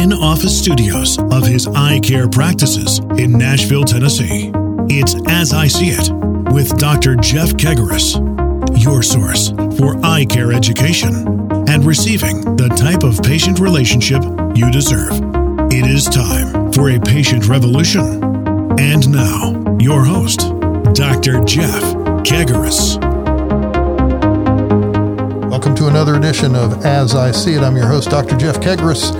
in office studios of his eye care practices in Nashville, Tennessee. It's As I See It with Dr. Jeff Kegaris, your source for eye care education and receiving the type of patient relationship you deserve. It is time for a patient revolution. And now, your host, Dr. Jeff Kegaris. Welcome to another edition of As I See It. I'm your host, Dr. Jeff Kegaris,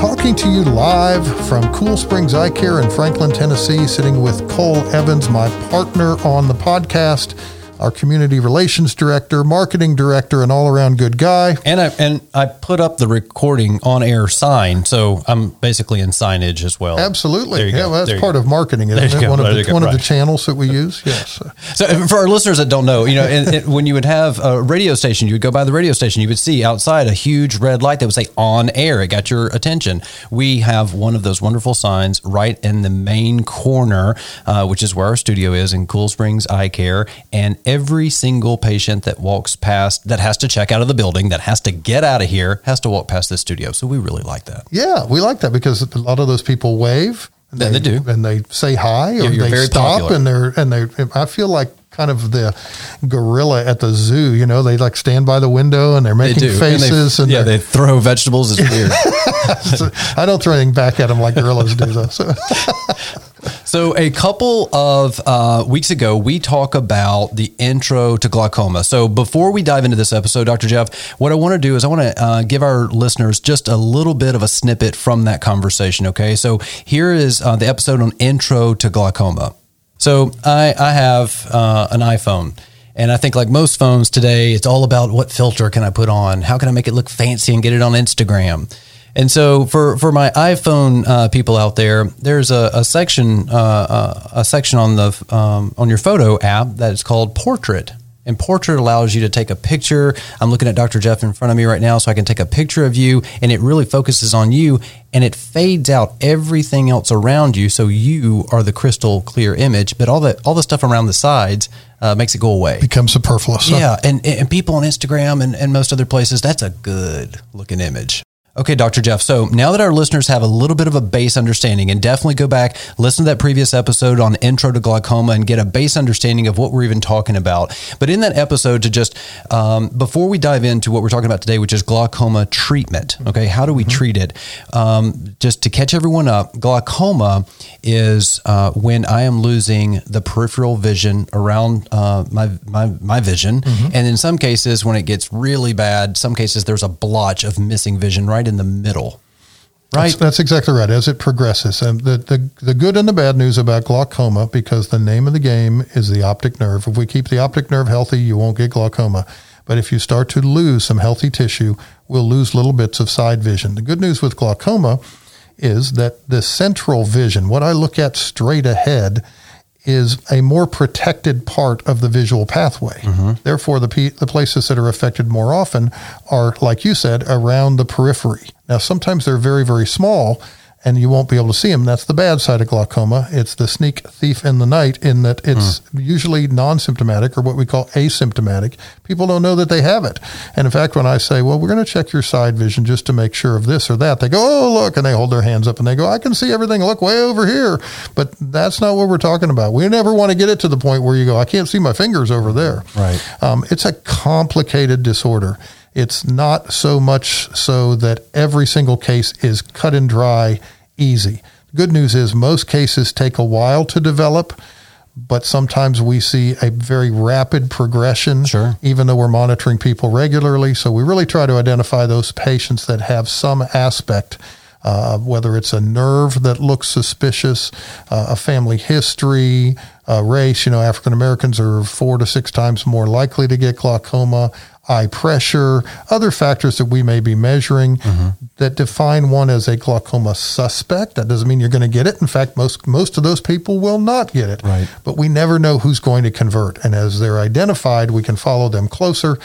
talking to you live from Cool Springs Eye Care in Franklin, Tennessee, sitting with Cole Evans, my partner on the podcast our community relations director, marketing director, and all around good guy. And I and I put up the recording on air sign, so I'm basically in signage as well. Absolutely, yeah, well, that's part of marketing, isn't it? One, of the, one of the channels that we use. Yes. so for our listeners that don't know, you know, it, it, when you would have a radio station, you would go by the radio station, you would see outside a huge red light that would say "on air." It got your attention. We have one of those wonderful signs right in the main corner, uh, which is where our studio is in Cool Springs Eye Care, and every single patient that walks past, that has to check out of the building, that has to get out of here, has to walk past this studio. So we really like that. Yeah, we like that because a lot of those people wave. They, they do, and they say hi, or You're they stop, popular. and they're and they. I feel like kind of the gorilla at the zoo. You know, they like stand by the window and they're making they faces. And, they, and yeah, they throw vegetables. It's weird. I don't throw anything back at them like gorillas do, though. So. So, a couple of uh, weeks ago, we talk about the intro to glaucoma. So, before we dive into this episode, Dr. Jeff, what I want to do is I want to uh, give our listeners just a little bit of a snippet from that conversation. Okay. So, here is uh, the episode on intro to glaucoma. So, I, I have uh, an iPhone. And I think, like most phones today, it's all about what filter can I put on? How can I make it look fancy and get it on Instagram? And so for, for my iPhone uh, people out there, there's a, a section uh, uh, a section on the um, on your photo app that is called Portrait. And Portrait allows you to take a picture. I'm looking at Dr. Jeff in front of me right now, so I can take a picture of you, and it really focuses on you, and it fades out everything else around you, so you are the crystal clear image. But all the all the stuff around the sides uh, makes it go away, becomes superfluous. Yeah, and and people on Instagram and, and most other places, that's a good looking image. Okay, Dr. Jeff. So now that our listeners have a little bit of a base understanding, and definitely go back, listen to that previous episode on intro to glaucoma and get a base understanding of what we're even talking about. But in that episode, to just, um, before we dive into what we're talking about today, which is glaucoma treatment, okay, how do we mm-hmm. treat it? Um, just to catch everyone up, glaucoma is uh, when I am losing the peripheral vision around uh, my, my, my vision. Mm-hmm. And in some cases, when it gets really bad, some cases there's a blotch of missing vision right right in the middle. Right. That's, that's, exactly right. As it progresses, and the, the the good and the bad news about glaucoma, because the name of the game is the optic nerve. If we keep the optic nerve healthy, you won't get glaucoma. But if you start to lose some healthy tissue, we'll lose little bits of side vision. The good news with glaucoma is that the central vision, what I look at straight ahead, is a more protected part of the visual pathway. Mm-hmm. Therefore, the, the places that are affected more often are, like you said, around the periphery. Now, sometimes they're very, very small, and you won't be able to see them. That's the bad side of glaucoma. It's the sneak thief in the night in that it's mm. usually non-symptomatic or what we call asymptomatic. People don't know that they have it. And in fact, when I say, well, we're going to check your side vision just to make sure of this or that, they go, oh, look, and they hold their hands up and they go, I can see everything. Look way over here. But that's not what we're talking about. We never want to get it to the point where you go, I can't see my fingers over there. Right. Um, it's a complicated disorder. It's not so much so that every single case is cut and dry, easy. The good news is most cases take a while to develop, but sometimes we see a very rapid progression, sure. even though we're monitoring people regularly. So we really try to identify those patients that have some aspect uh, whether it's a nerve that looks suspicious, uh, a family history, race. You know, African Americans are four to six times more likely to get glaucoma, eye pressure, other factors that we may be measuring mm-hmm. that define one as a glaucoma suspect. That doesn't mean you're going to get it. In fact, most most of those people will not get it. Right. But we never know who's going to convert. And as they're identified, we can follow them closer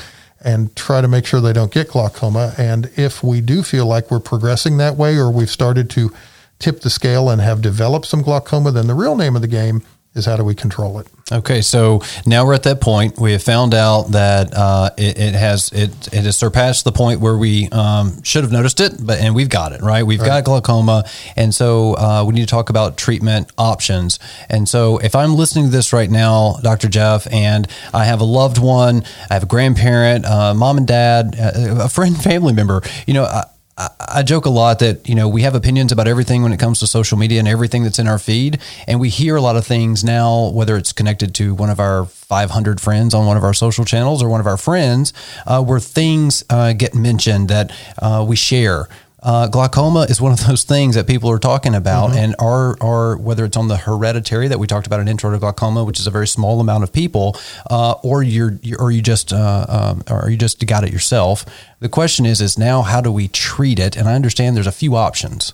and try to make sure they don't get glaucoma. And if we do feel like we're progressing that way or we've started to tip the scale and have developed some glaucoma, then the real name of the game is how do we control it? Okay, so now we're at that point. We have found out that uh, it, it, has it it has surpassed the point where we um, should have noticed it, but and we've got it right. We've right. got glaucoma, and so uh, we need to talk about treatment options. And so, if I'm listening to this right now, Dr. Jeff, and I have a loved one, I have a grandparent, uh, mom and dad, uh, a friend, family member, you know. I, I joke a lot that you know we have opinions about everything when it comes to social media and everything that's in our feed, and we hear a lot of things now, whether it's connected to one of our 500 friends on one of our social channels or one of our friends, uh, where things uh, get mentioned that uh, we share uh, glaucoma is one of those things that people are talking about, mm-hmm. and are are whether it's on the hereditary that we talked about in intro to glaucoma, which is a very small amount of people, uh, or you're, or you just uh, um, or you just got it yourself. The question is, is now how do we treat it? And I understand there's a few options.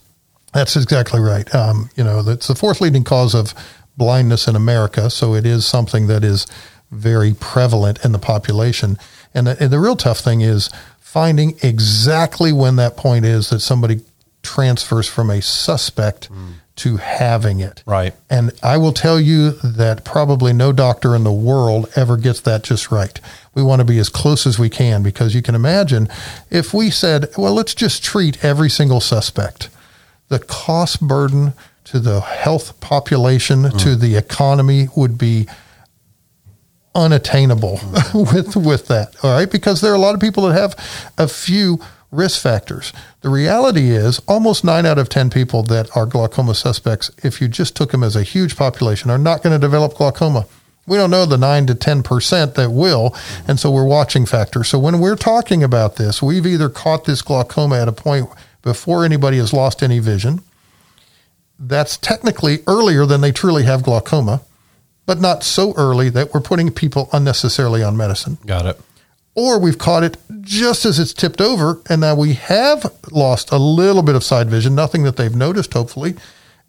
That's exactly right. Um, you know, it's the fourth leading cause of blindness in America, so it is something that is very prevalent in the population. And the, and the real tough thing is finding exactly when that point is that somebody transfers from a suspect mm. to having it. Right. And I will tell you that probably no doctor in the world ever gets that just right. We want to be as close as we can because you can imagine if we said, well, let's just treat every single suspect, the cost burden to the health population, mm. to the economy would be unattainable hmm. with with that. All right, because there are a lot of people that have a few risk factors. The reality is, almost nine out of ten people that are glaucoma suspects, if you just took them as a huge population, are not going to develop glaucoma. We don't know the nine to ten percent that will, hmm. and so we're watching factors. So when we're talking about this, we've either caught this glaucoma at a point before anybody has lost any vision. That's technically earlier than they truly have glaucoma but not so early that we're putting people unnecessarily on medicine. Got it. Or we've caught it just as it's tipped over, and now we have lost a little bit of side vision, nothing that they've noticed, hopefully,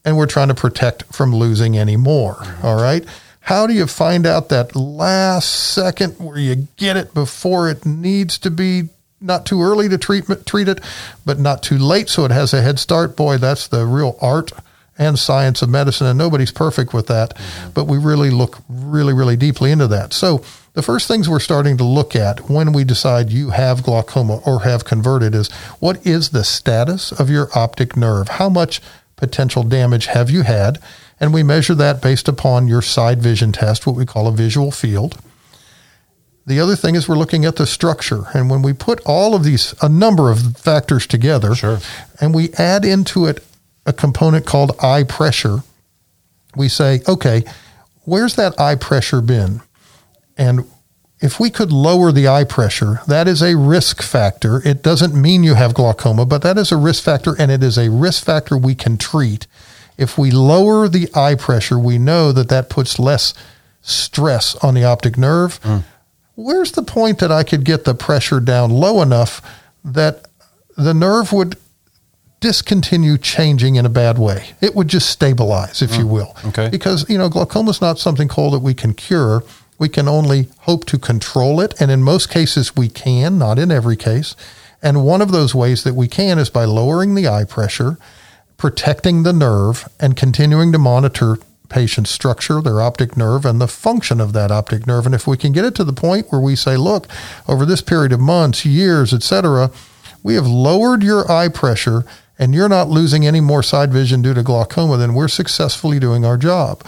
and we're trying to protect from losing any more. Mm-hmm. All right. How do you find out that last second where you get it before it needs to be not too early to treat, treat it, but not too late so it has a head start? Boy, that's the real art and science of medicine, and nobody's perfect with that, mm-hmm. but we really look really, really deeply into that. So, the first things we're starting to look at when we decide you have glaucoma or have converted is what is the status of your optic nerve? How much potential damage have you had? And we measure that based upon your side vision test, what we call a visual field. The other thing is we're looking at the structure. And when we put all of these, a number of factors together, sure. and we add into it a component called eye pressure, we say, okay, where's that eye pressure been? And if we could lower the eye pressure, that is a risk factor. It doesn't mean you have glaucoma, but that is a risk factor, and it is a risk factor we can treat. If we lower the eye pressure, we know that that puts less stress on the optic nerve. Mm. Where's the point that I could get the pressure down low enough that the nerve would discontinue changing in a bad way. It would just stabilize, if you mm. will. Okay. Because, you know, glaucoma is not something cold that we can cure. We can only hope to control it. And in most cases, we can, not in every case. And one of those ways that we can is by lowering the eye pressure, protecting the nerve, and continuing to monitor patient's structure, their optic nerve, and the function of that optic nerve. And if we can get it to the point where we say, look, over this period of months, years, etc., we have lowered your eye pressure and you're not losing any more side vision due to glaucoma, then we're successfully doing our job.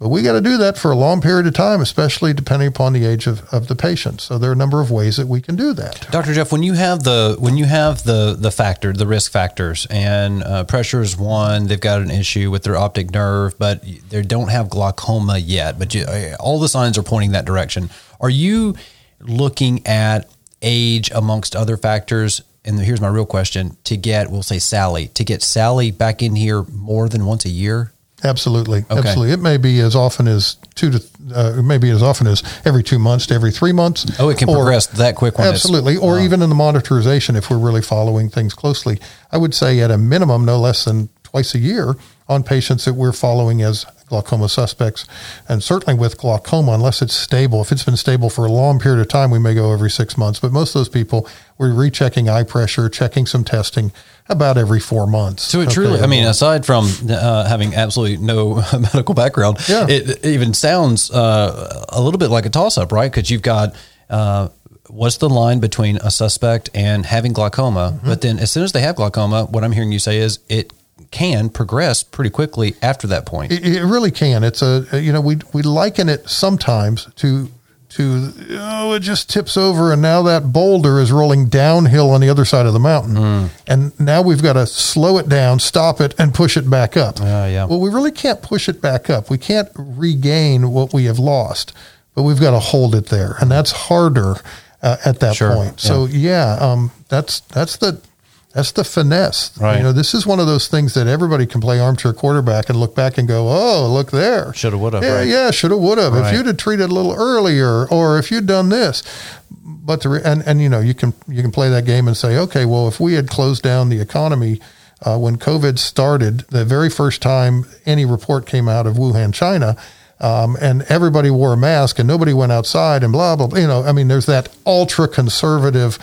But we got to do that for a long period of time, especially depending upon the age of, of the patient. So there are a number of ways that we can do that. Dr. Jeff, when you have the when you have the the factor, the risk factors, and uh, pressure is one, they've got an issue with their optic nerve, but they don't have glaucoma yet. But you, uh, all the signs are pointing that direction. Are you looking at age amongst other factors and here's my real question to get we'll say sally to get sally back in here more than once a year? Absolutely. Okay. absolutely. It may be as often as two to uh, maybe as often as every two months to every three months. Oh it can or, progress that quick once. absolutely. Or uh, even in the monitorization if we're really following things closely. I would say at a minimum no less than twice a year on patients that we're following as glaucoma suspects, and certainly with glaucoma, unless it's stable. If it's been stable for a long period of time, we may go every six months. But most of those people, we're rechecking eye pressure, checking some testing about every four months. So it truly, I mean, aside from uh, having absolutely no medical background, Yeah. it, it even sounds uh, a little bit like a toss up, right? Because you've got uh, what's the line between a suspect and having glaucoma? Mm-hmm. But then as soon as they have glaucoma, what I'm hearing you say is it can progress pretty quickly after that point. It, it really can. It's a you know we we liken it sometimes to to oh it just tips over and now that boulder is rolling downhill on the other side of the mountain and now we've got to slow it down, stop it, and push it back up. Ah, yeah. Well, we really can't push it back up. We can't regain what we have lost, but we've got to hold it there, and that's harder uh, at that Sure. point. So yeah, um, that's that's the that's the finesse. Right. You know, this is one of those things that everybody can play armchair quarterback and look back and go, "Oh, look there, Shoulda, woulda, Yeah, right. yeah, shoulda, woulda. Right. If you'd have treated a little earlier, or if you'd done this." But the re- and and you know you can you can play that game and say, okay, well, if we had closed down the economy uh, when COVID started, the very first time any report came out of Wuhan, China. Um, and everybody wore a mask and nobody went outside and blah blah blah. You know, I mean, there's that ultra conservative,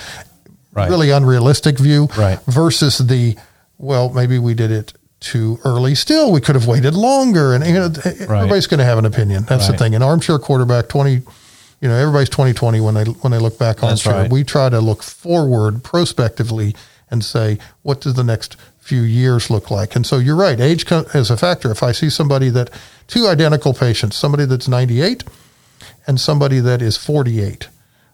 Right. really unrealistic view Right. versus the well, maybe we did it too early. Still, we could have waited longer. And you know, everybody's going to have an opinion. That's the thing. An armchair quarterback, twenty. You know, everybody's twenty twenty when they when they look back on right. We try to look forward prospectively and say, what does the next few years look like? And so you're right. Age co- is a factor. If I see somebody that two identical patients, somebody that's ninety eight and somebody that is 48.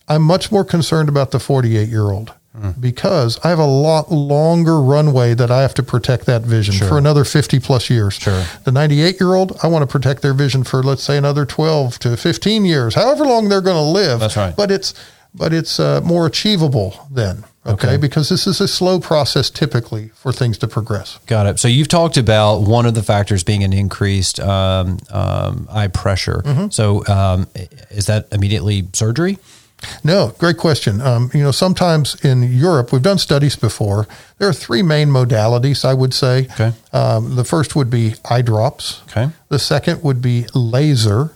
I'm much more concerned about the 48 year old because I have a lot longer runway that I have to protect that vision for another 50 plus years. Sure. The 98 year old, I want to protect their vision for let's say another 12 to 15 years, however long they're going to live. That's right. But it's but it's uh, more achievable then. Okay? Okay. because this is a slow process typically for things to progress. Got it. So you've talked about one of the factors being an increased um, um, eye pressure. Mm-hmm. So um, is that immediately surgery? No, great question. Um, you know, sometimes in Europe, we've done studies before. There are three main modalities, I would say. Okay. Um, the first would be eye drops. Okay. The second would be laser.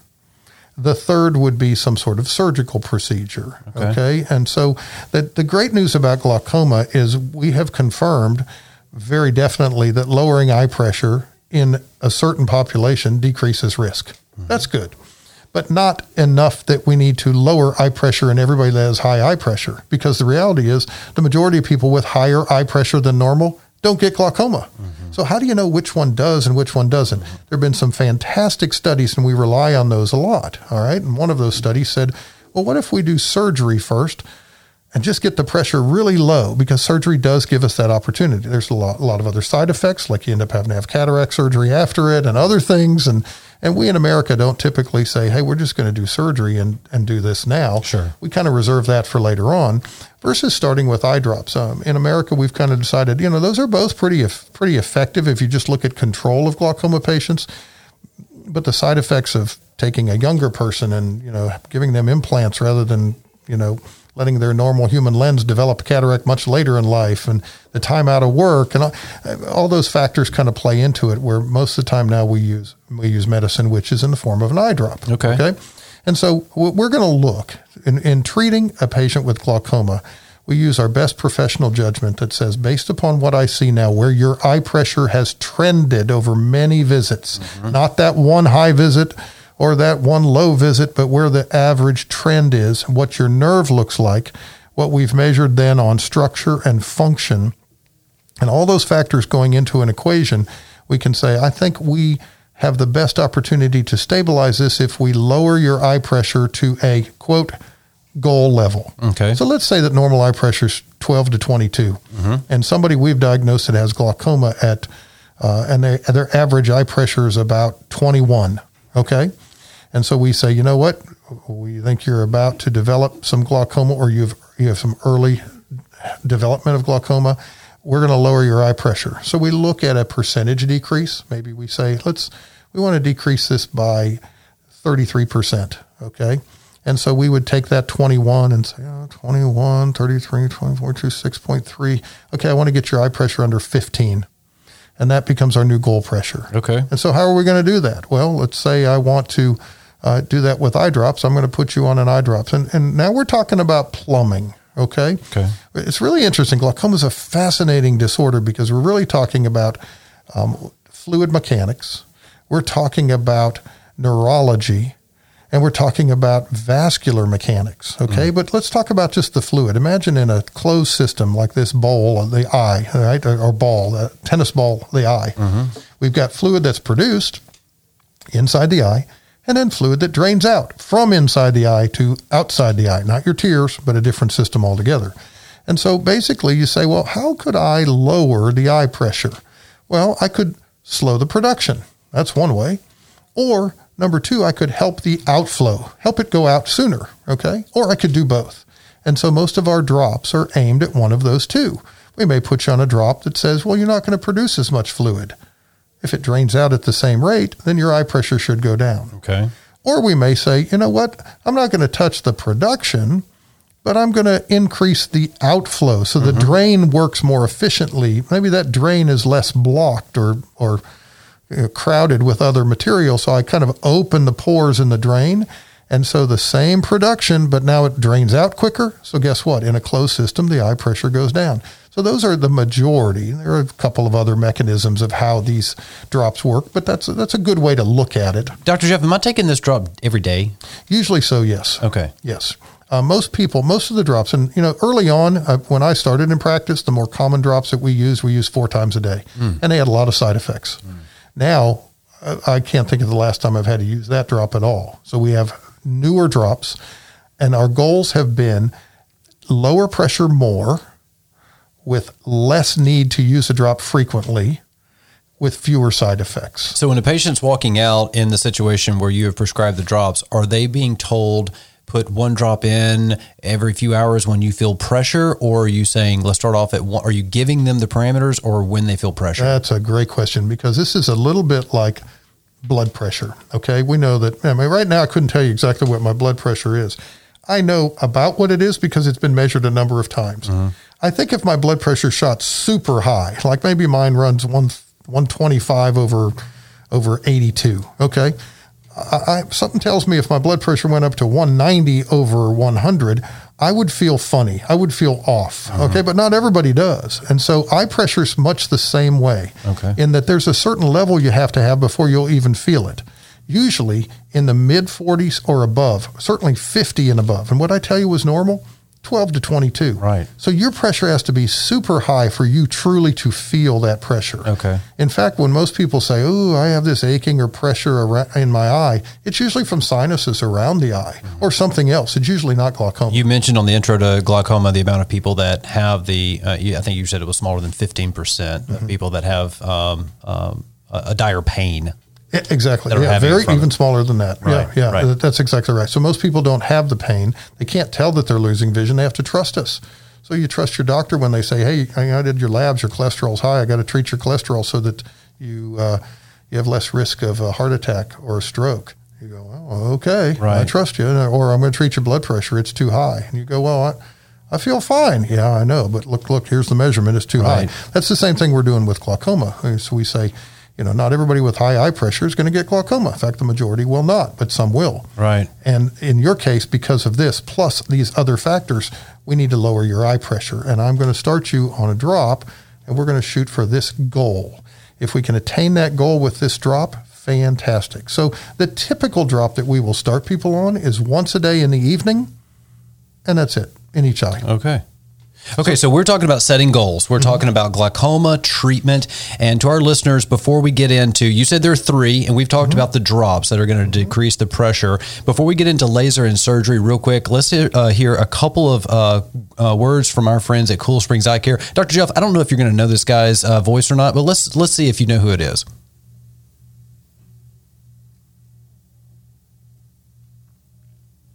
The third would be some sort of surgical procedure. Okay. Okay. And so the, the great news about glaucoma is we have confirmed very definitely that lowering eye pressure in a certain population decreases risk. That's good. But not enough that we need to lower eye pressure in everybody that has high eye pressure. Because the reality is, the majority of people with higher eye pressure than normal don't get glaucoma. Mm-hmm. So, how do you know which one does and which one doesn't? Mm-hmm. There have been some fantastic studies, and we rely on those a lot. All right. And one of those studies said, well, what if we do surgery first? and just get the pressure really low because surgery does give us that opportunity. There's a lot, a lot of other side effects, like you end up having to have cataract surgery after it and other things. And, and we in America don't typically say, hey, we're just going to do surgery and, and do this now. Sure. We kind of reserve that for later on versus starting with eye drops. Um, in America, we've kind of decided, you know, those are both pretty, pretty effective if you just look at control of glaucoma patients but the side effects of taking a younger person and you know giving them implants rather than you know letting their normal human lens develop cataract much later in life and the time out of work and all, all those factors kind of play into it where most of the time now we use we use medicine which is in the form of an eye drop. Okay. okay? And so we're going to look in, in treating a patient with glaucoma we use our best professional judgment that says, based upon what I see now, where your eye pressure has trended over many visits, mm-hmm. not that one high visit or that one low visit, but where the average trend is, what your nerve looks like, what we've measured then on structure and function, and all those factors going into an equation, we can say, I think we have the best opportunity to stabilize this if we lower your eye pressure to a quote goal level. Okay. So let's say that normal eye pressure is 12 to 22, and somebody we've diagnosed that has glaucoma at, uh, and they, their average eye pressure is about 21. Okay. And so we say, you know what? We think you're about to develop some glaucoma or you've, you have some early development of glaucoma. We're going to lower your eye pressure. So we look at a percentage decrease. Maybe we say, let's, we want to decrease this by 33%. Okay. And so we would take that 21 and say, oh, 21, 33, 24, 6.3. Okay, I want to get your eye pressure under 15. and that becomes our new goal pressure. Okay. And so, how are we going to do that? Well, let's say I want to uh, do that with eye drops. I'm going to put you on an eye drops, and and now we're talking about plumbing. Okay. Okay. It's really interesting. Glaucoma is a fascinating disorder because we're really talking about um, fluid mechanics. We're talking about neurology and we're talking about vascular mechanics. Okay, mm. but let's talk about just the fluid. Imagine in a closed system like this bowl, the eye, right, or ball, the tennis ball, the eye. Mm-hmm. We've got fluid that's produced inside the eye, and then fluid that drains out from inside the eye to outside the eye. Not your tears, but a different system altogether. And so basically, you say, well, how could I lower the eye pressure? Well, I could slow the production. That's one way. Or Number two, I could help the outflow, help it go out sooner. Okay. Or I could do both. And so most of our drops are aimed at one of those two. We may put you on a drop that says, well, you're not going to produce as much fluid. If it drains out at the same rate, then your eye pressure should go down. Okay. Or we may say, you know what? I'm not going to touch the production, but I'm going to increase the outflow so mm-hmm. the drain works more efficiently. Maybe that drain is less blocked or, or you know, crowded with other material. So I kind of open the pores in the drain. And so the same production, but now it drains out quicker. So guess what? In a closed system, the eye pressure goes down. So those are the majority. There are a couple of other mechanisms of how these drops work, but that's that's a good way to look at it. Dr. Jeff, am I taking this drop every day? Usually so, yes. Okay. Yes. Uh, most people, most of the drops, and you know, early on uh, when I started in practice, the more common drops that we use, we use four times a day, mm. and they had a lot of side effects. Mm. Now, I can't think of the last time I've had to use that drop at all. So we have newer drops, and our goals have been lower pressure more with less need to use a drop frequently with fewer side effects. So when a patient's walking out in the situation where you have prescribed the drops, are they being told put one drop in every few hours when you feel pressure, or are you saying let's start off at one? Are you giving them the parameters, or when they feel pressure? That's a great question because this is a little bit like blood pressure. Okay, we know that. I mean, right now I couldn't tell you exactly what my blood pressure is. I know about what it is because it's been measured a number of times. Mm-hmm. I think if my blood pressure shot super high, like maybe mine runs one 125 over over 82, okay? I, something tells me if my blood pressure went up to 190 over 100, I would feel funny. I would feel off. Uh-huh. Okay. But not everybody does. And so eye pressure is much the same way. Okay. In that there's a certain level you have to have before you'll even feel it. Usually in the mid 40s or above, certainly 50 and above. And what I tell you was normal 12 to 22. Right. So your pressure has to be super high for you truly to feel that pressure. Okay. In fact, when most people say, "Oh, I have this aching or pressure in my eye," it's usually from sinuses around the eye mm-hmm. or something else. It's usually not glaucoma. You mentioned on the intro to glaucoma the amount of people that have the. Uh, I think you said it was smaller than 15 percent of mm-hmm. people that have um, um, a dire pain Exactly. Yeah, very even smaller than that. Right, yeah, yeah. Right. That's exactly right. So most people don't have the pain. They can't tell that they're losing vision. They have to trust us. So you trust your doctor when they say, "Hey, I did your labs. Your cholesterol's high. I got to treat your cholesterol so that you uh, you have less risk of a heart attack or a stroke." You go, "Well, okay, right. I trust you." Or I'm going to treat your blood pressure. It's too high. And you go, "Well, I, I feel fine. Yeah, I know, but look, look, here's the measurement. It's too right. high. That's the same thing we're doing with glaucoma. So we say, you know, not everybody with high eye pressure is going to get glaucoma. In fact, the majority will not, but some will. Right. And in your case, because of this, plus these other factors, we need to lower your eye pressure. And I'm going to start you on a drop, and we're going to shoot for this goal. If we can attain that goal with this drop, fantastic. So the typical drop that we will start people on is once a day in the evening, and that's it in each eye. Okay. Okay, so we're talking about setting goals. We're mm-hmm. talking about glaucoma treatment. And to our listeners, before we get into, you said there are three, and we've talked mm-hmm. about the drops that are going to mm-hmm. decrease the pressure. Before we get into laser and surgery, real quick, let's hear, uh, hear a couple of uh, uh, words from our friends at Cool Springs Eye Care. Dr. Jeff, I don't know if you're going to know this guy's uh, voice or not, but let's let's see if you know who it is.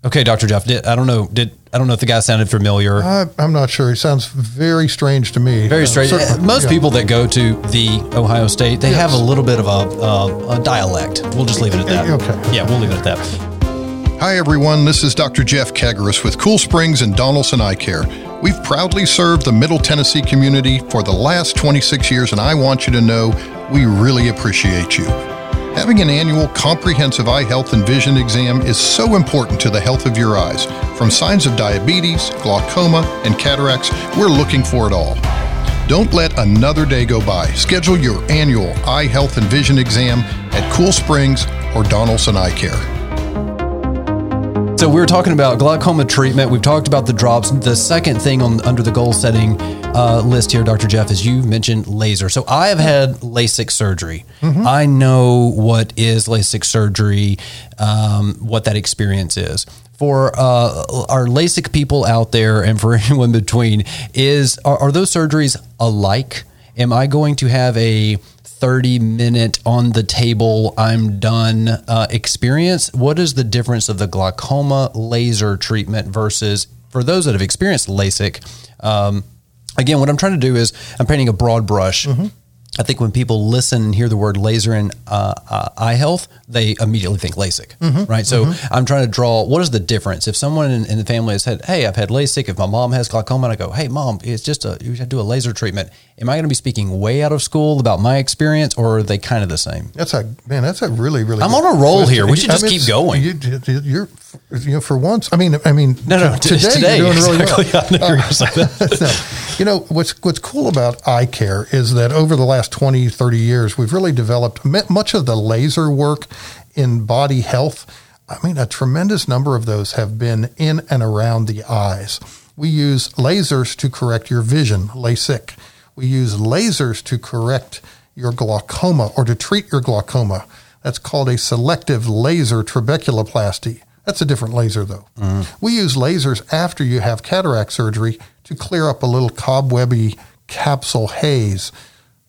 Okay, Doctor Jeff. Did, I don't know. Did I don't know if the guy sounded familiar. I, am not sure. He sounds very strange to me. Very strange. Uh, Most yeah. people that go to the Ohio State, they yes. have a little bit of a, uh, a dialect. We'll just leave it at that. Okay. Yeah, we'll leave it at that. Hi, everyone. This is Dr. Jeff Kegaris with Cool Springs and Donelson Eye Care. We've proudly served the Middle Tennessee community for the last 26 years, and I want you to know we really appreciate you. Having an annual comprehensive eye health and vision exam is so important to the health of your eyes. From signs of diabetes, glaucoma, and cataracts, we're looking for it all. Don't let another day go by. Schedule your annual eye health and vision exam at Cool Springs or Donelson Eye Care. So we were talking about glaucoma treatment. We've talked about the drops. The second thing on under the goal setting uh, list here, Dr. Jeff, is you mentioned laser. So I have had LASIK surgery. Mm-hmm. I know what is LASIK surgery, um, what that experience is. For uh, our LASIK people out there, and for anyone between, is are, are those surgeries alike? Am I going to have a 30 minute on the table, I'm done uh, experience. What is the difference of the glaucoma laser treatment versus for those that have experienced LASIK? Um, again, what I'm trying to do is I'm painting a broad brush. Mm-hmm. I think when people listen and hear the word laser and uh, uh, eye health, they immediately think LASIK, mm-hmm. right? So mm-hmm. I'm trying to draw what is the difference? If someone in, in, the family has said, "Hey, I've had LASIK," if my mom has glaucoma, and I go, "Hey, mom, it's just a you have to do a laser treatment." Am I going to be speaking way out of school about my experience, or are they kind of the same? That's a man. That's a really, really. I'm on a roll question. here. We should just I mean, keep going. You, are you know, for once. I mean, I mean, no, no. T- today, today, you're doing exactly. really well. Uh, no, you know what's what's cool about eye care is that over the last 20, 30 years, we've really developed much of the laser work in body health. I mean, a tremendous number of those have been in and around the eyes. We use lasers to correct your vision, LASIK. We use lasers to correct your glaucoma or to treat your glaucoma. That's called a selective laser trabeculoplasty. That's a different laser, though. Mm. We use lasers after you have cataract surgery to clear up a little cobwebby capsule haze.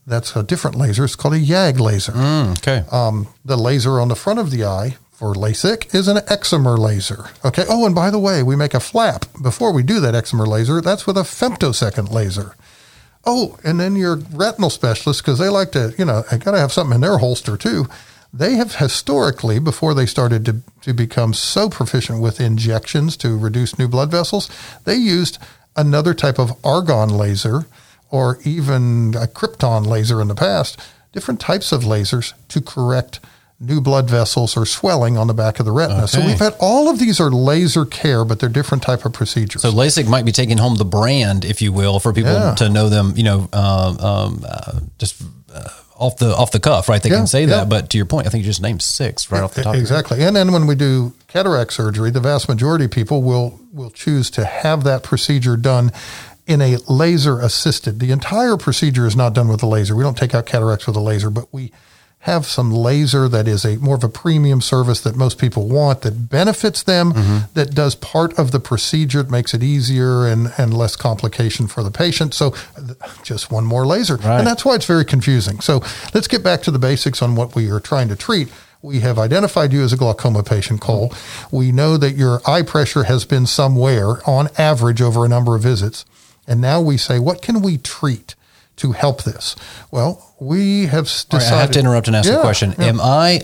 That's a different laser. It's called a YAG laser. Mm, okay. Um, the laser on the front of the eye for LASIK is an excimer laser. Okay. Oh, and by the way, we make a flap before we do that excimer laser. That's with a femtosecond laser. Oh, and then your retinal specialist, because they like to, you know, got to have something in their holster too they have historically, before they started to, to become so proficient with injections to reduce new blood vessels, they used another type of argon laser or even a krypton laser in the past, different types of lasers to correct new blood vessels or swelling on the back of the retina. Okay. So we've had all of these are laser care, but they're different type of procedures. So LASIK might be taking home the brand, if you will, for people yeah. to know them. You know, um, um, uh, just. Uh, off the off the cuff, right? They yeah, can say yeah. that, but to your point, I think you just named six right off the top. Exactly, and then when we do cataract surgery, the vast majority of people will will choose to have that procedure done in a laser assisted. The entire procedure is not done with a laser. We don't take out cataracts with a laser, but we have some laser that is a more of a premium service that most people want that benefits them mm-hmm. that does part of the procedure it makes it easier and, and less complication for the patient so just one more laser right. and that's why it's very confusing so let's get back to the basics on what we are trying to treat we have identified you as a glaucoma patient, Cole. We know that your eye pressure has been somewhere on average over a number of visits. And now we say, what can we treat? to help this? Well, we have decided. Right, I have to interrupt and ask yeah, a question. Yeah. Am I,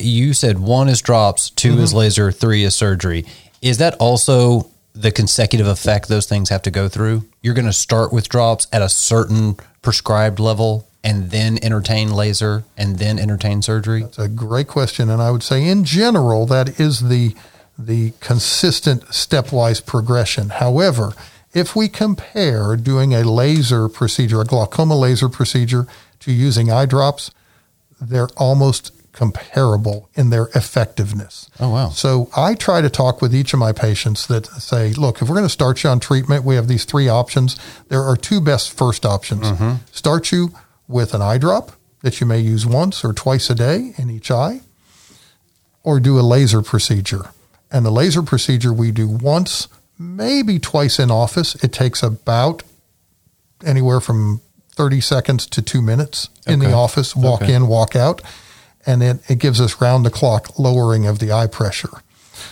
you said one is drops, 2 mm-hmm. is laser, three is surgery. Is that also the consecutive effect those things have to go through? You're going to start with drops at a certain prescribed level and then entertain laser and then entertain surgery? That's a great question. And I would say, in general, that is the the consistent stepwise progression. However, if we compare doing a laser procedure, a glaucoma laser procedure, to using eye drops, they're almost comparable in their effectiveness. Oh, wow. So I try to talk with each of my patients that say, look, if we're going to start you on treatment, we have these three options. There are two best first options. Mm-hmm. Start you with an eye drop that you may use once or twice a day in each eye, or do a laser procedure. And the laser procedure we do once maybe twice in office. It takes about anywhere from 30 seconds to two minutes in okay. the office, walk okay. in, walk out. And it, it gives us round the clock lowering of the eye pressure.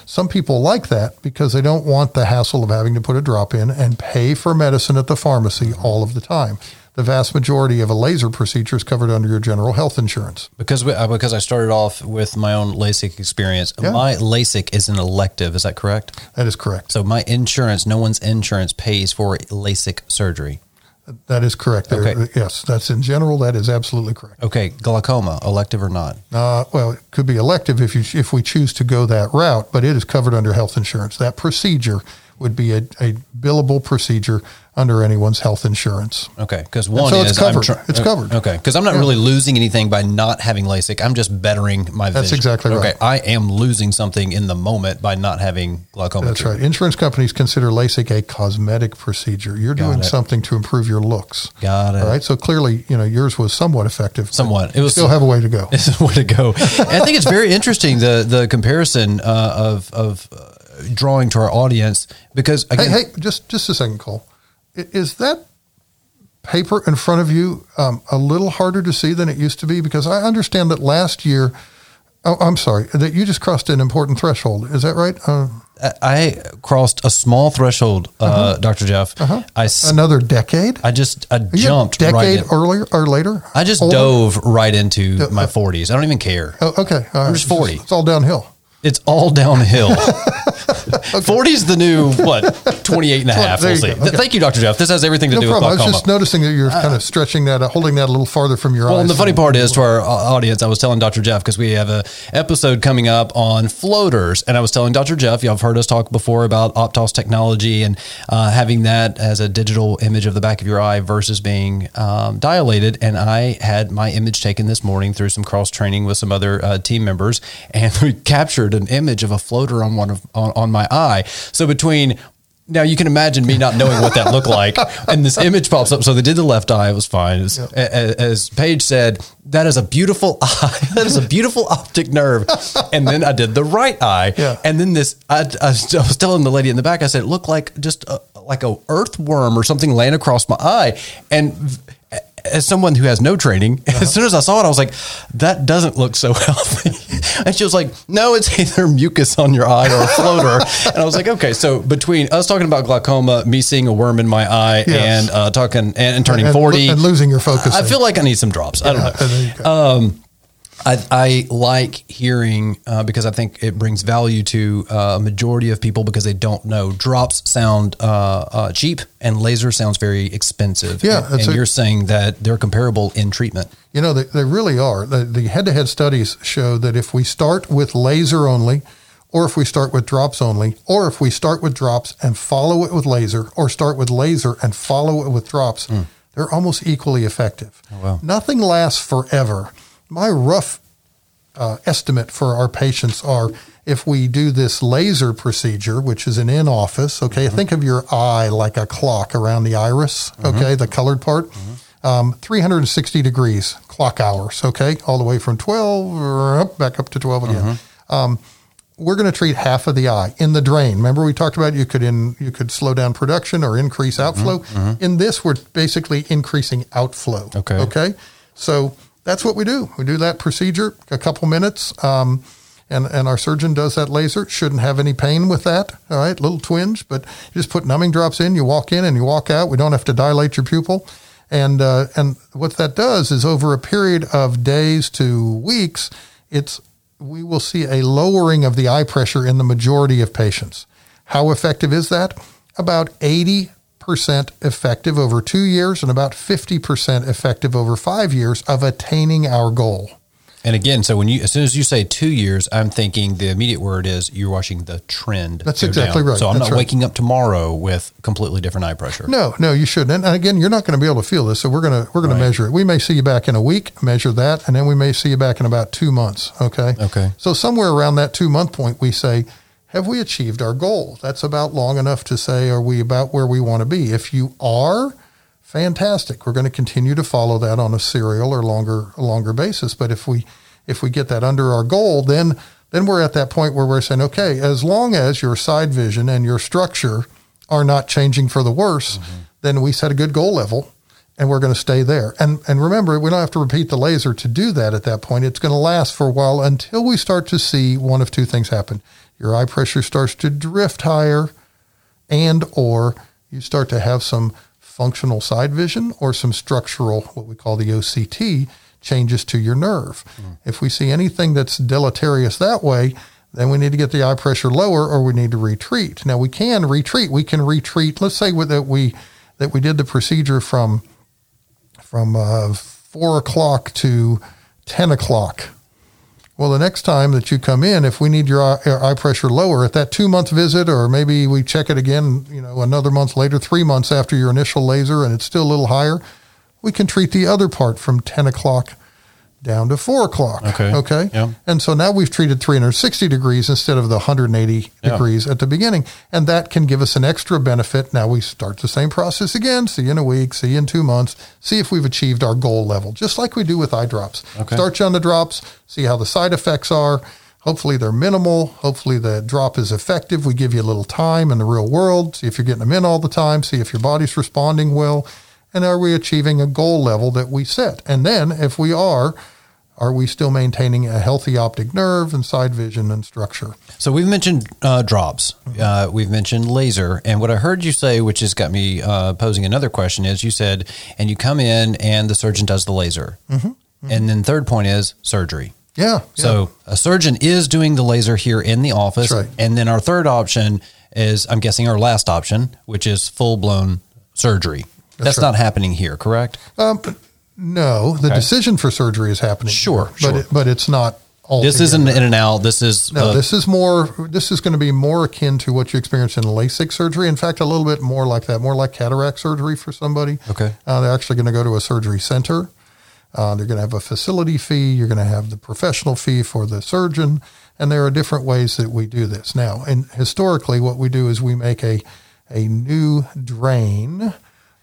Some people like that because they don't want the hassle of having to put a drop in and pay for medicine at the pharmacy all of the time. The vast majority of a laser procedure is covered under your general health insurance. Because we, uh, because I started off with my own LASIK experience. Yeah. My LASIK is an elective. Is that correct? That is correct. So my insurance, no one's insurance pays for LASIK surgery. That is correct. There- Okay. Yes, that's in general. That is absolutely correct. Okay, glaucoma, elective or not? Uh, well, it could be elective if you if we choose to go that route, but it is covered under health insurance. That procedure would be a, a billable procedure under anyone's health insurance. Okay, because one so it's is I'm covered. try- It's covered. Okay, because I'm not really losing anything by not having LASIK. I'm just bettering my vision. That's vision. exactly right. Okay, I am losing something in the moment by not having glaucoma. That's treatment. right. Insurance companies consider LASIK a cosmetic procedure. You're doing it. something to improve your looks. Got it. All right. So clearly, you know, yours was somewhat effective. Somewhat. It was still have a way to go. This is where to go. And I think it's very interesting the the comparison uh, of of uh, drawing to our audience because Hey, hey, just just a second, Cole. Is that paper in front of you um, a little harder to see than it used to be? Because I understand that last year. Oh, I'm sorry. That you just crossed an important threshold. Is that right? Uh, I crossed a small threshold, uh, Dr. Jeff. I, s- another decade? I just I Are you a jumped decade right earlier or later? I just Older? dove right into my 40s. I don't even care. Oh, okay. All right. just 40. It's, all downhill. It's all downhill. 40 is the new, what, 28 and a half. We'll see. Okay. Thank you, Dr. Jeff. This has everything to No do problem. I was just noticing that you're kind of stretching that, uh, holding that a little farther from your eyes. Well, and the funny part is to our uh, audience, I was telling Dr. Jeff because we have a episode coming up on floaters, and I was telling Dr. Jeff, y'all have heard us talk before about Optos technology and uh, having that as a digital image of the back of your eye versus being um, dilated. And I had my image taken this morning through some cross training with some other uh, team members, and we captured an image of a floater on one of on, on my eye. So between now you can imagine me not knowing what that looked like, and this image pops up. So they did the left eye; it was fine. As, a- as Paige said, that is a beautiful eye. that is a beautiful optic nerve. And then I did the right eye, Yeah. and then this. I, I was telling the lady in the back. I said, it looked like just a, like a earthworm or something laying across my eye, and. As someone who has no training, as soon as I saw it, I was like, "That doesn't look so healthy." And she was like, "No, it's either mucus on your eye or a floater." and I was like, "Okay." So between us talking about glaucoma, me seeing a worm in my eye, Yes. and uh, talking and, and turning And- forty, and losing your focus. I feel like I need some drops. I don't know. There you go. Um, I, I like hearing uh, because I think it brings value to uh, a majority of people because they don't know. Drops sound uh, uh, cheap and laser sounds very expensive. Yeah, and, and a- you're saying that they're comparable in treatment. You know, they, they really are. The, the head-to-head studies show that if we start with laser only, or if we start with drops only, or if we start with drops and follow it with laser, or start with laser and follow it with drops, they're almost equally effective. wow. Nothing lasts forever. My rough uh, estimate for our patients are if we do this laser procedure, which is an in office, okay, mm-hmm. think of your eye like a clock around the iris, mm-hmm. okay, the colored part, mm-hmm. um, 360 degrees clock hours, okay, all the way from 12 or up, back up to 12 again. Um, we're going to treat half of the eye in the drain. Remember we talked about you could in you could slow down production or increase outflow. In this, we're basically increasing outflow. Okay. Okay. So that's what we do. We do that procedure a couple minutes, um, and and our surgeon does that laser. Shouldn't have any pain with that. All right, little twinge, but you just put numbing drops in. You walk in and you walk out. We don't have to dilate your pupil. And uh, and what that does is over a period of days to weeks, it's we will see a lowering of the eye pressure in the majority of patients. How effective is that? About 80% effective over two years and about 50% effective over five years of attaining our goal. And again, so when you as soon as you say two years, I'm thinking the immediate word is you're watching the trend. That's exactly down. right. So I'm That's not right. waking up tomorrow with completely different eye pressure. No, no, you shouldn't. And again, you're not going to be able to feel this, so we're going to we're going Right. to measure it. We may see you back in a week, measure that, and then we may see you back in about two months. Okay. Okay. So somewhere around that two month point, we say, have we achieved our goal? That's about long enough to say, are we about where we want to be? If you are, fantastic. We're going to continue to follow that on a serial or longer a longer basis. But if we if we get that under our goal, then then we're at that point where we're saying, okay, as long as your side vision and your structure are not changing for the worse, mm-hmm. then we set a good goal level and we're going to stay there. And and remember, we don't have to repeat the laser to do that at that point. It's going to last for a while until we start to see one of two things happen. Your eye pressure starts to drift higher and or you start to have some functional side vision or some structural, what we call the OCT, changes to your nerve. Mm. If we see anything that's deleterious that way, then we need to get the eye pressure lower or we need to retreat. Now we can retreat. We can retreat. Let's say that we that we did the procedure from from uh, four o'clock to ten o'clock. Well, the next time that you come in, if we need your eye, your eye pressure lower at that two month visit, or maybe we check it again, you know, another month later, three months after your initial laser, and it's still a little higher, we can treat the other part from ten o'clock down to four o'clock. Okay. Okay. Yeah. And so now we've treated 360 degrees instead of the 180 Yeah. degrees at the beginning. And that can give us an extra benefit. Now we start the same process again, see you in a week, see you in two months, see if we've achieved our goal level, just like we do with eye drops. Okay. Start you on the drops, see how the side effects are. Hopefully they're minimal. Hopefully the drop is effective. We give you a little time in the real world, see if you're getting them in all the time, see if your body's responding well. And are we achieving a goal level that we set? And then if we are, are we still maintaining a healthy optic nerve and side vision and structure? So we've mentioned uh, drops, uh, we've mentioned laser, and what I heard you say, which has got me uh, posing another question, is you said, and you come in and the surgeon does the laser, and then third point is surgery. Yeah. So a surgeon is doing the laser here in the office, right. and then our third option is, I'm guessing, our last option, which is full blown surgery. That's, right. not happening here, correct? Um, no, the decision for surgery is happening. Sure, but sure. It, but it's not. All This isn't in and out. This is No, uh, this is more. This is going to be more akin to what you experience in LASIK surgery. In fact, a little bit more like that, more like cataract surgery for somebody. Okay. Uh, they're actually going to go to a surgery center. Uh, they're going to have a facility fee. You're going to have the professional fee for the surgeon, and there are different ways that we do this now. And historically, what we do is we make a a new drain.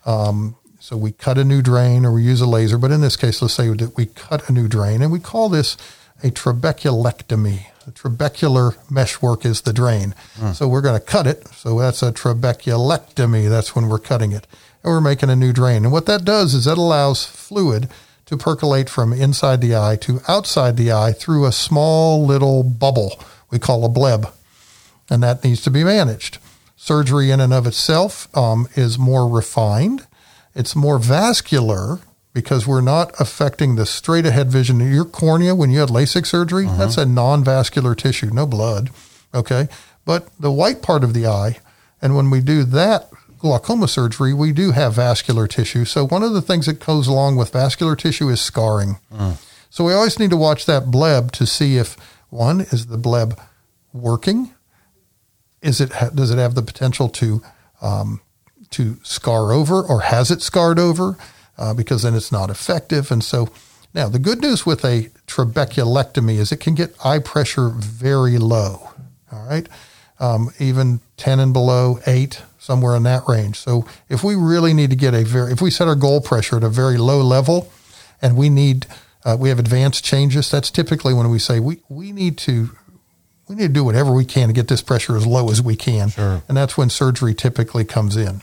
Um, so we cut a new drain, or we use a laser. But in this case, let's say that we cut a new drain, and we call this a trabeculectomy. The trabecular meshwork is the drain. So we're going to cut it. So that's a trabeculectomy. That's when we're cutting it. And we're making a new drain. And what that does is that allows fluid to percolate from inside the eye to outside the eye through a small little bubble we call a bleb. And that needs to be managed. Surgery in and of itself um, is more refined. It's more vascular because we're not affecting the straight ahead vision. Your cornea, when you had LASIK surgery, that's a non vascular tissue, no blood. Okay. But the white part of the eye, and when we do that glaucoma surgery, we do have vascular tissue. So one of the things that goes along with vascular tissue is scarring. So we always need to watch that bleb to see if one is the bleb working. Is it does it have the potential to um, to scar over, or has it scarred over? Uh, because then it's not effective. And so now the good news with a trabeculectomy is it can get eye pressure very low. All right, um, even ten and below, eight, somewhere in that range. So if we really need to get a very, if we set our goal pressure at a very low level, and we need uh, we have advanced changes. That's typically when we say we, we need to we need to do whatever we can to get this pressure as low as we can. Sure. And that's when surgery typically comes in.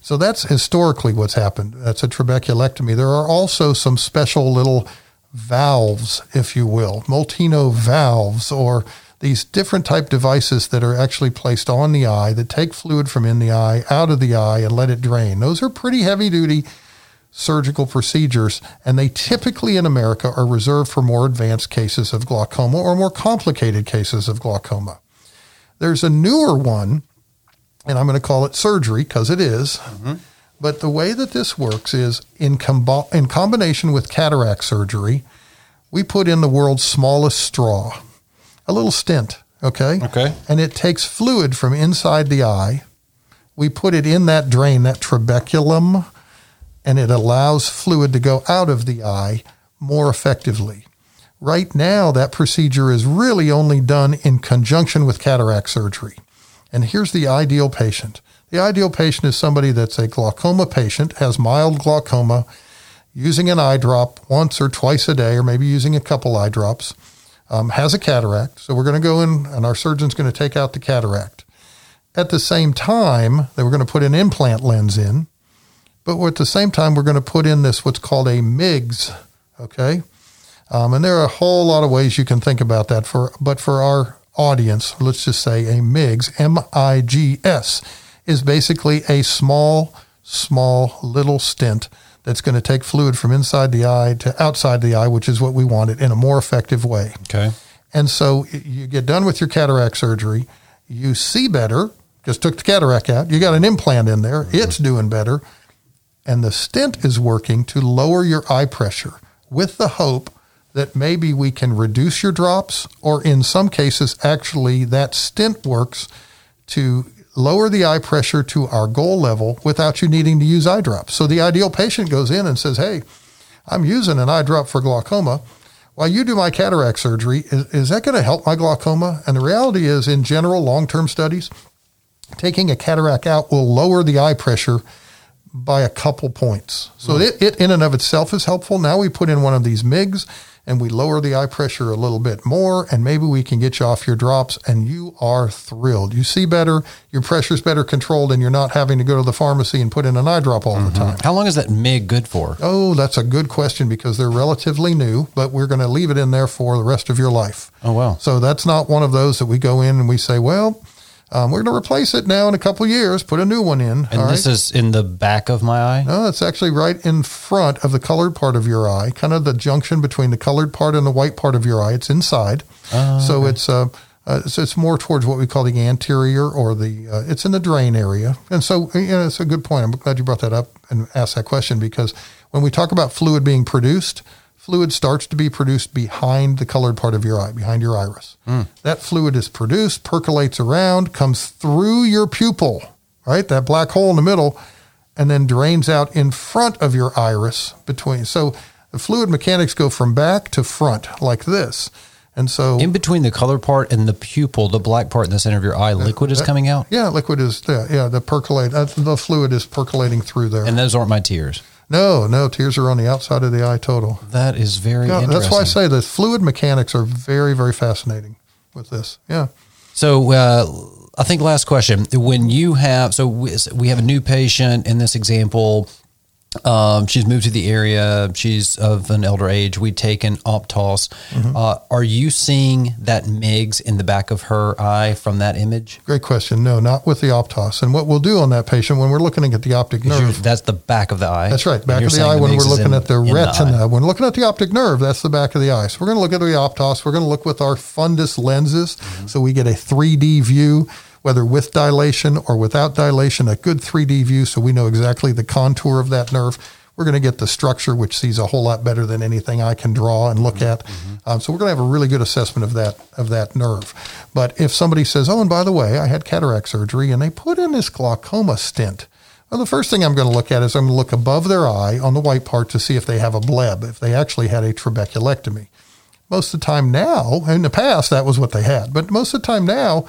So that's historically what's happened. That's a trabeculectomy. There are also some special little valves, if you will, Molteno valves, or these different type devices that are actually placed on the eye that take fluid from in the eye out of the eye and let it drain. Those are pretty heavy duty surgical procedures, and they typically in America are reserved for more advanced cases of glaucoma or more complicated cases of glaucoma. There's a newer one, and I'm going to call it surgery because it is. Mm-hmm. But the way that this works is in, combo- in combination with cataract surgery, we put in the world's smallest straw, a little stent, okay? Okay. And it takes fluid from inside the eye. We put it in that drain, that trabeculum, and it allows fluid to go out of the eye more effectively. Right now, that procedure is really only done in conjunction with cataract surgery. And here's the ideal patient. The ideal patient is somebody that's a glaucoma patient, has mild glaucoma, using an eye drop once or twice a day, or maybe using a couple eye drops, um, has a cataract. So we're going to go in, and our surgeon's going to take out the cataract. At the same time, they were going to put an implant lens in, but at the same time, we're going to put in this what's called a MIGS. Okay, um, and there are a whole lot of ways you can think about that. For but for our audience, let's just say a MIGS, M I G S, is basically a small small little stent that's going to take fluid from inside the eye to outside the eye, which is what we wanted in a more effective way. Okay. And so you get done with your cataract surgery, you see better, just took the cataract out, you got an implant in there, it's doing better, and the stent is working to lower your eye pressure with the hope that maybe we can reduce your drops, or in some cases, actually, that stent works to lower the eye pressure to our goal level without you needing to use eye drops. So the ideal patient goes in and says, Hey, I'm using an eye drop for glaucoma. While you do my cataract surgery, is, is that going to help my glaucoma? And the reality is, in general, long term studies, taking a cataract out will lower the eye pressure by a couple points. So it, it in and of itself is helpful. Now we put in one of these MIGs and we lower the eye pressure a little bit more, and maybe we can get you off your drops, and you are thrilled. You see better, your pressure's better controlled, and you're not having to go to the pharmacy and put in an eye drop all the mm-hmm. time. How long is that MIG good for? Oh, that's a good question because they're relatively new, but we're going to leave it in there for the rest of your life. Oh, wow. So that's not one of those that we go in and we say, well, um, we're going to replace it now in a couple of years, put a new one in. And this right? is in the back of my eye? No, it's actually right in front of the colored part of your eye, kind of the junction between the colored part and the white part of your eye. It's inside, so it's uh, uh, so it's more towards what we call the anterior or the uh, it's in the drain area. And so you know, it's a good point. I'm glad you brought that up and asked that question because when we talk about fluid being produced, fluid starts to be produced behind the colored part of your eye, behind your iris. That fluid is produced, percolates around, comes through your pupil, right? That black hole in the middle, and then drains out in front of your iris between. So the fluid mechanics go from back to front like this. And so In between the color part and the pupil, the black part in the center of your eye, liquid is coming out? yeah, liquid is yeah, yeah the percolate uh, the fluid is percolating through there. And those aren't my tears. No, no, tears are on the outside of the eye total. That is very Yeah, interesting. that's why I say the fluid mechanics are very, very fascinating with this. Yeah. So, uh, I think last question. When you have, so we, we have a new patient in this example. Um, she's moved to the area. She's of an elder age. We'd taken Optos. Mm-hmm. Uh, are you seeing that MIGS in the back of her eye from that image? Great question. No, not with the Optos. And what we'll do on that patient when we're looking at the optic nerve, That's the back of the eye. That's right, back of the eye when we're looking in- at the retina. when we're looking at the optic nerve, that's the back of the eye. So we're going to look at the Optos. We're going to look with our fundus lenses Mm-hmm. so we get a 3D view, whether with dilation or without dilation, a good 3D view so we know exactly the contour of that nerve. We're going to get the structure, which sees a whole lot better than anything I can draw and look at. Um, so we're going to have a really good assessment of that of that nerve. But if somebody says, "Oh, and by the way, I had cataract surgery and they put in this glaucoma stent," Well, the first thing I'm going to look at is I'm going to look above their eye on the white part to see if they have a bleb, if they actually had a trabeculectomy. Most of the time now, in the past, that was what they had. But most of the time now,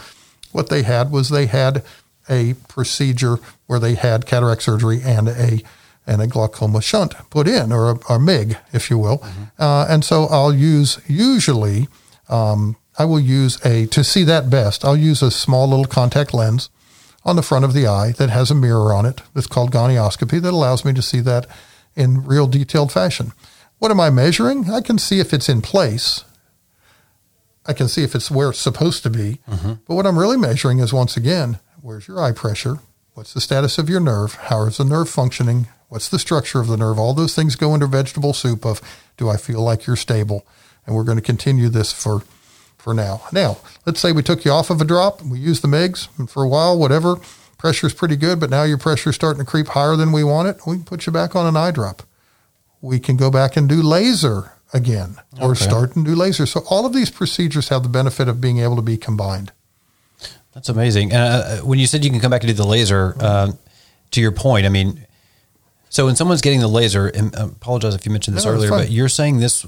what they had was they had a procedure where they had cataract surgery and a and a glaucoma shunt put in, or a, a MIG, if you will. Uh, and so I'll use usually um, I will use a to see that best. I'll use a small little contact lens on the front of the eye that has a mirror on it. That's called gonioscopy that allows me to see that in real detailed fashion. What am I measuring? I can see if it's in place. I can see if it's where it's supposed to be. Mm-hmm. But what I'm really measuring is once again, where's your eye pressure? What's the status of your nerve? How is the nerve functioning? What's the structure of the nerve? All those things go into vegetable soup of do I feel like you're stable? And we're going to continue this for for now. Now, let's say we took you off of a drop, we used the MIGs, and for a while, whatever, pressure's pretty good, but now your pressure's starting to creep higher than we want it. We can put you back on an eye drop. We can go back and do laser again or Okay. start and do laser. So all of these procedures have the benefit of being able to be combined. That's amazing. Uh, when you said you can come back and do the laser, um, to your point, I mean, so when someone's getting the laser, and I apologize if you mentioned this No, earlier, but you're saying this,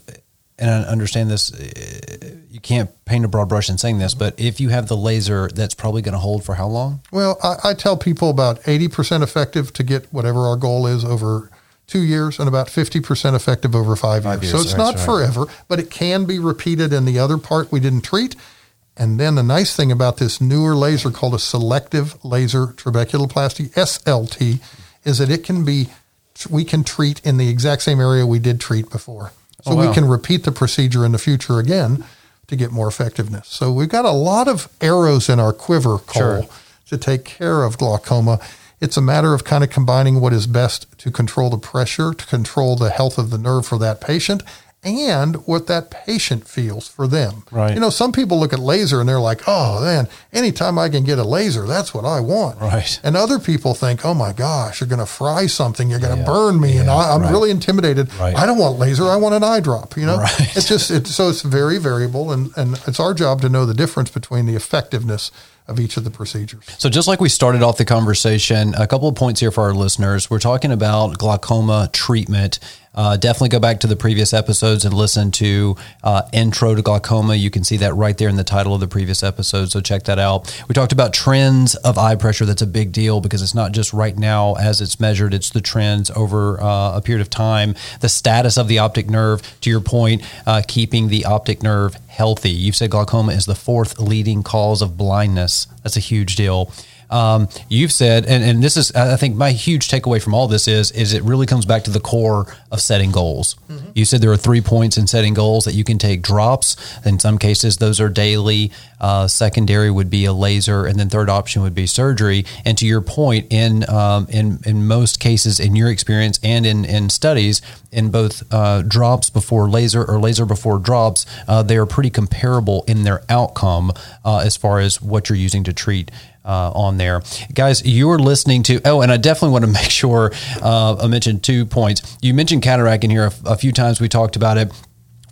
and I understand this. uh, You can't paint a broad brush in saying this, but if you have the laser, that's probably going to hold for how long? Well, I, I tell people about 80% effective to get whatever our goal is over two years and about 50% effective over five, Five years. years, So it's not right. forever, but it can be repeated in the other part we didn't treat. And then the nice thing about this newer laser called a selective laser trabeculoplasty, SLT, is that it can be, we can treat in the exact same area we did treat before. Oh, so Oh, wow. we can repeat the procedure in the future again to get more effectiveness. So we've got a lot of arrows in our quiver, Cole, Sure. to take care of glaucoma. It's a matter of kind of combining what is best to control the pressure, to control the health of the nerve for that patient, and what that patient feels for them. Right. You know, some people look at laser and they're like, oh, man, anytime I can get a laser, that's what I want. Right. And other people think, oh my gosh, you're going to fry something, you're going to Yeah. burn me, and Yeah, I, I'm right. really intimidated. Right. I don't want laser, I want an eye drop. You know, Right. it's just it's so it's very variable, and and it's our job to know the difference between the effectiveness of each of the procedures. So, just like we started off the conversation, a couple of points here for our listeners. We're talking about glaucoma treatment. Uh, definitely go back to the previous episodes and listen to uh, Intro to Glaucoma. You can see that right there in the title of the previous episode. So, check that out. We talked about trends of eye pressure. That's a big deal because it's not just right now as it's measured, it's the trends over uh, a period of time. The status of the optic nerve, to your point, uh, keeping the optic nerve healthy. You've said glaucoma is the fourth leading cause of blindness. That's a huge deal. Um, you've said, and, and this is, I think, my huge takeaway from all this is, is it really comes back to the core of setting goals. You said there are three points in setting goals that you can take drops. In some cases, those are daily. Uh, secondary would be a laser, and then third option would be surgery. And to your point, in um, in in most cases, in your experience and in in studies, in both uh, drops before laser or laser before drops, uh, they are pretty comparable in their outcome uh, as far as what you're using to treat uh, on there. Guys, you're listening to, oh, and I definitely want to make sure uh, I mentioned two points. You mentioned cataract in here a, a few times. We talked about it.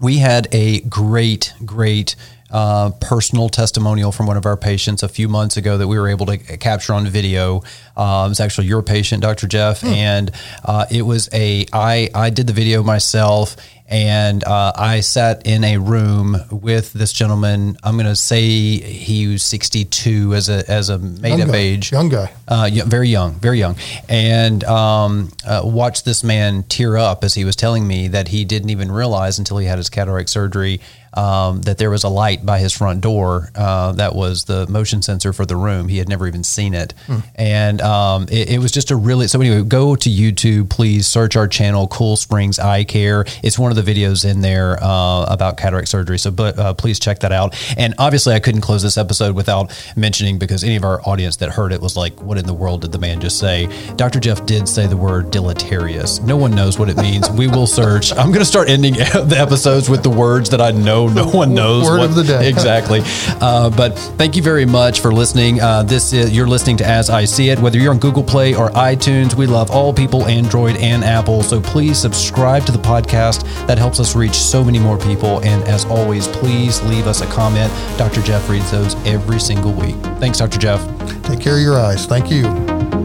We had a great, great uh, personal testimonial from one of our patients a few months ago that we were able to capture on video. Uh, it was actually your patient, Dr. Jeff, and uh, it was a I I did the video myself, and uh, I sat in a room with this gentleman. I'm going to say he was 62 as a as a made up age, Young guy. uh, yeah, very young, very young, and um, uh, watched this man tear up as he was telling me that he didn't even realize until he had his cataract surgery um, that there was a light by his front door uh, that was the motion sensor for the room. He had never even seen it, and um, it, it was just a really. So anyway, go to YouTube, please search our channel, Cool Springs Eye Care. It's one of the videos in there uh, about cataract surgery. So, but uh, please check that out. And obviously, I couldn't close this episode without mentioning because any of our audience that heard it was like, "What in the world did the man just say?" Dr. Jeff did say the word deleterious. No one knows what it means. we will search. I'm going to start ending the episodes with the words that I know no one knows. Word what- of the day. exactly. Uh, but thank you very much for listening. Uh, this is you're listening to As I See It. Whether you're on Google Play or iTunes, we love all people, Android and Apple. So please subscribe to the podcast. That helps us reach so many more people. And as always, please leave us a comment. Dr. Jeff reads those every single week. Thanks, Dr. Jeff. Take care of your eyes. Thank you.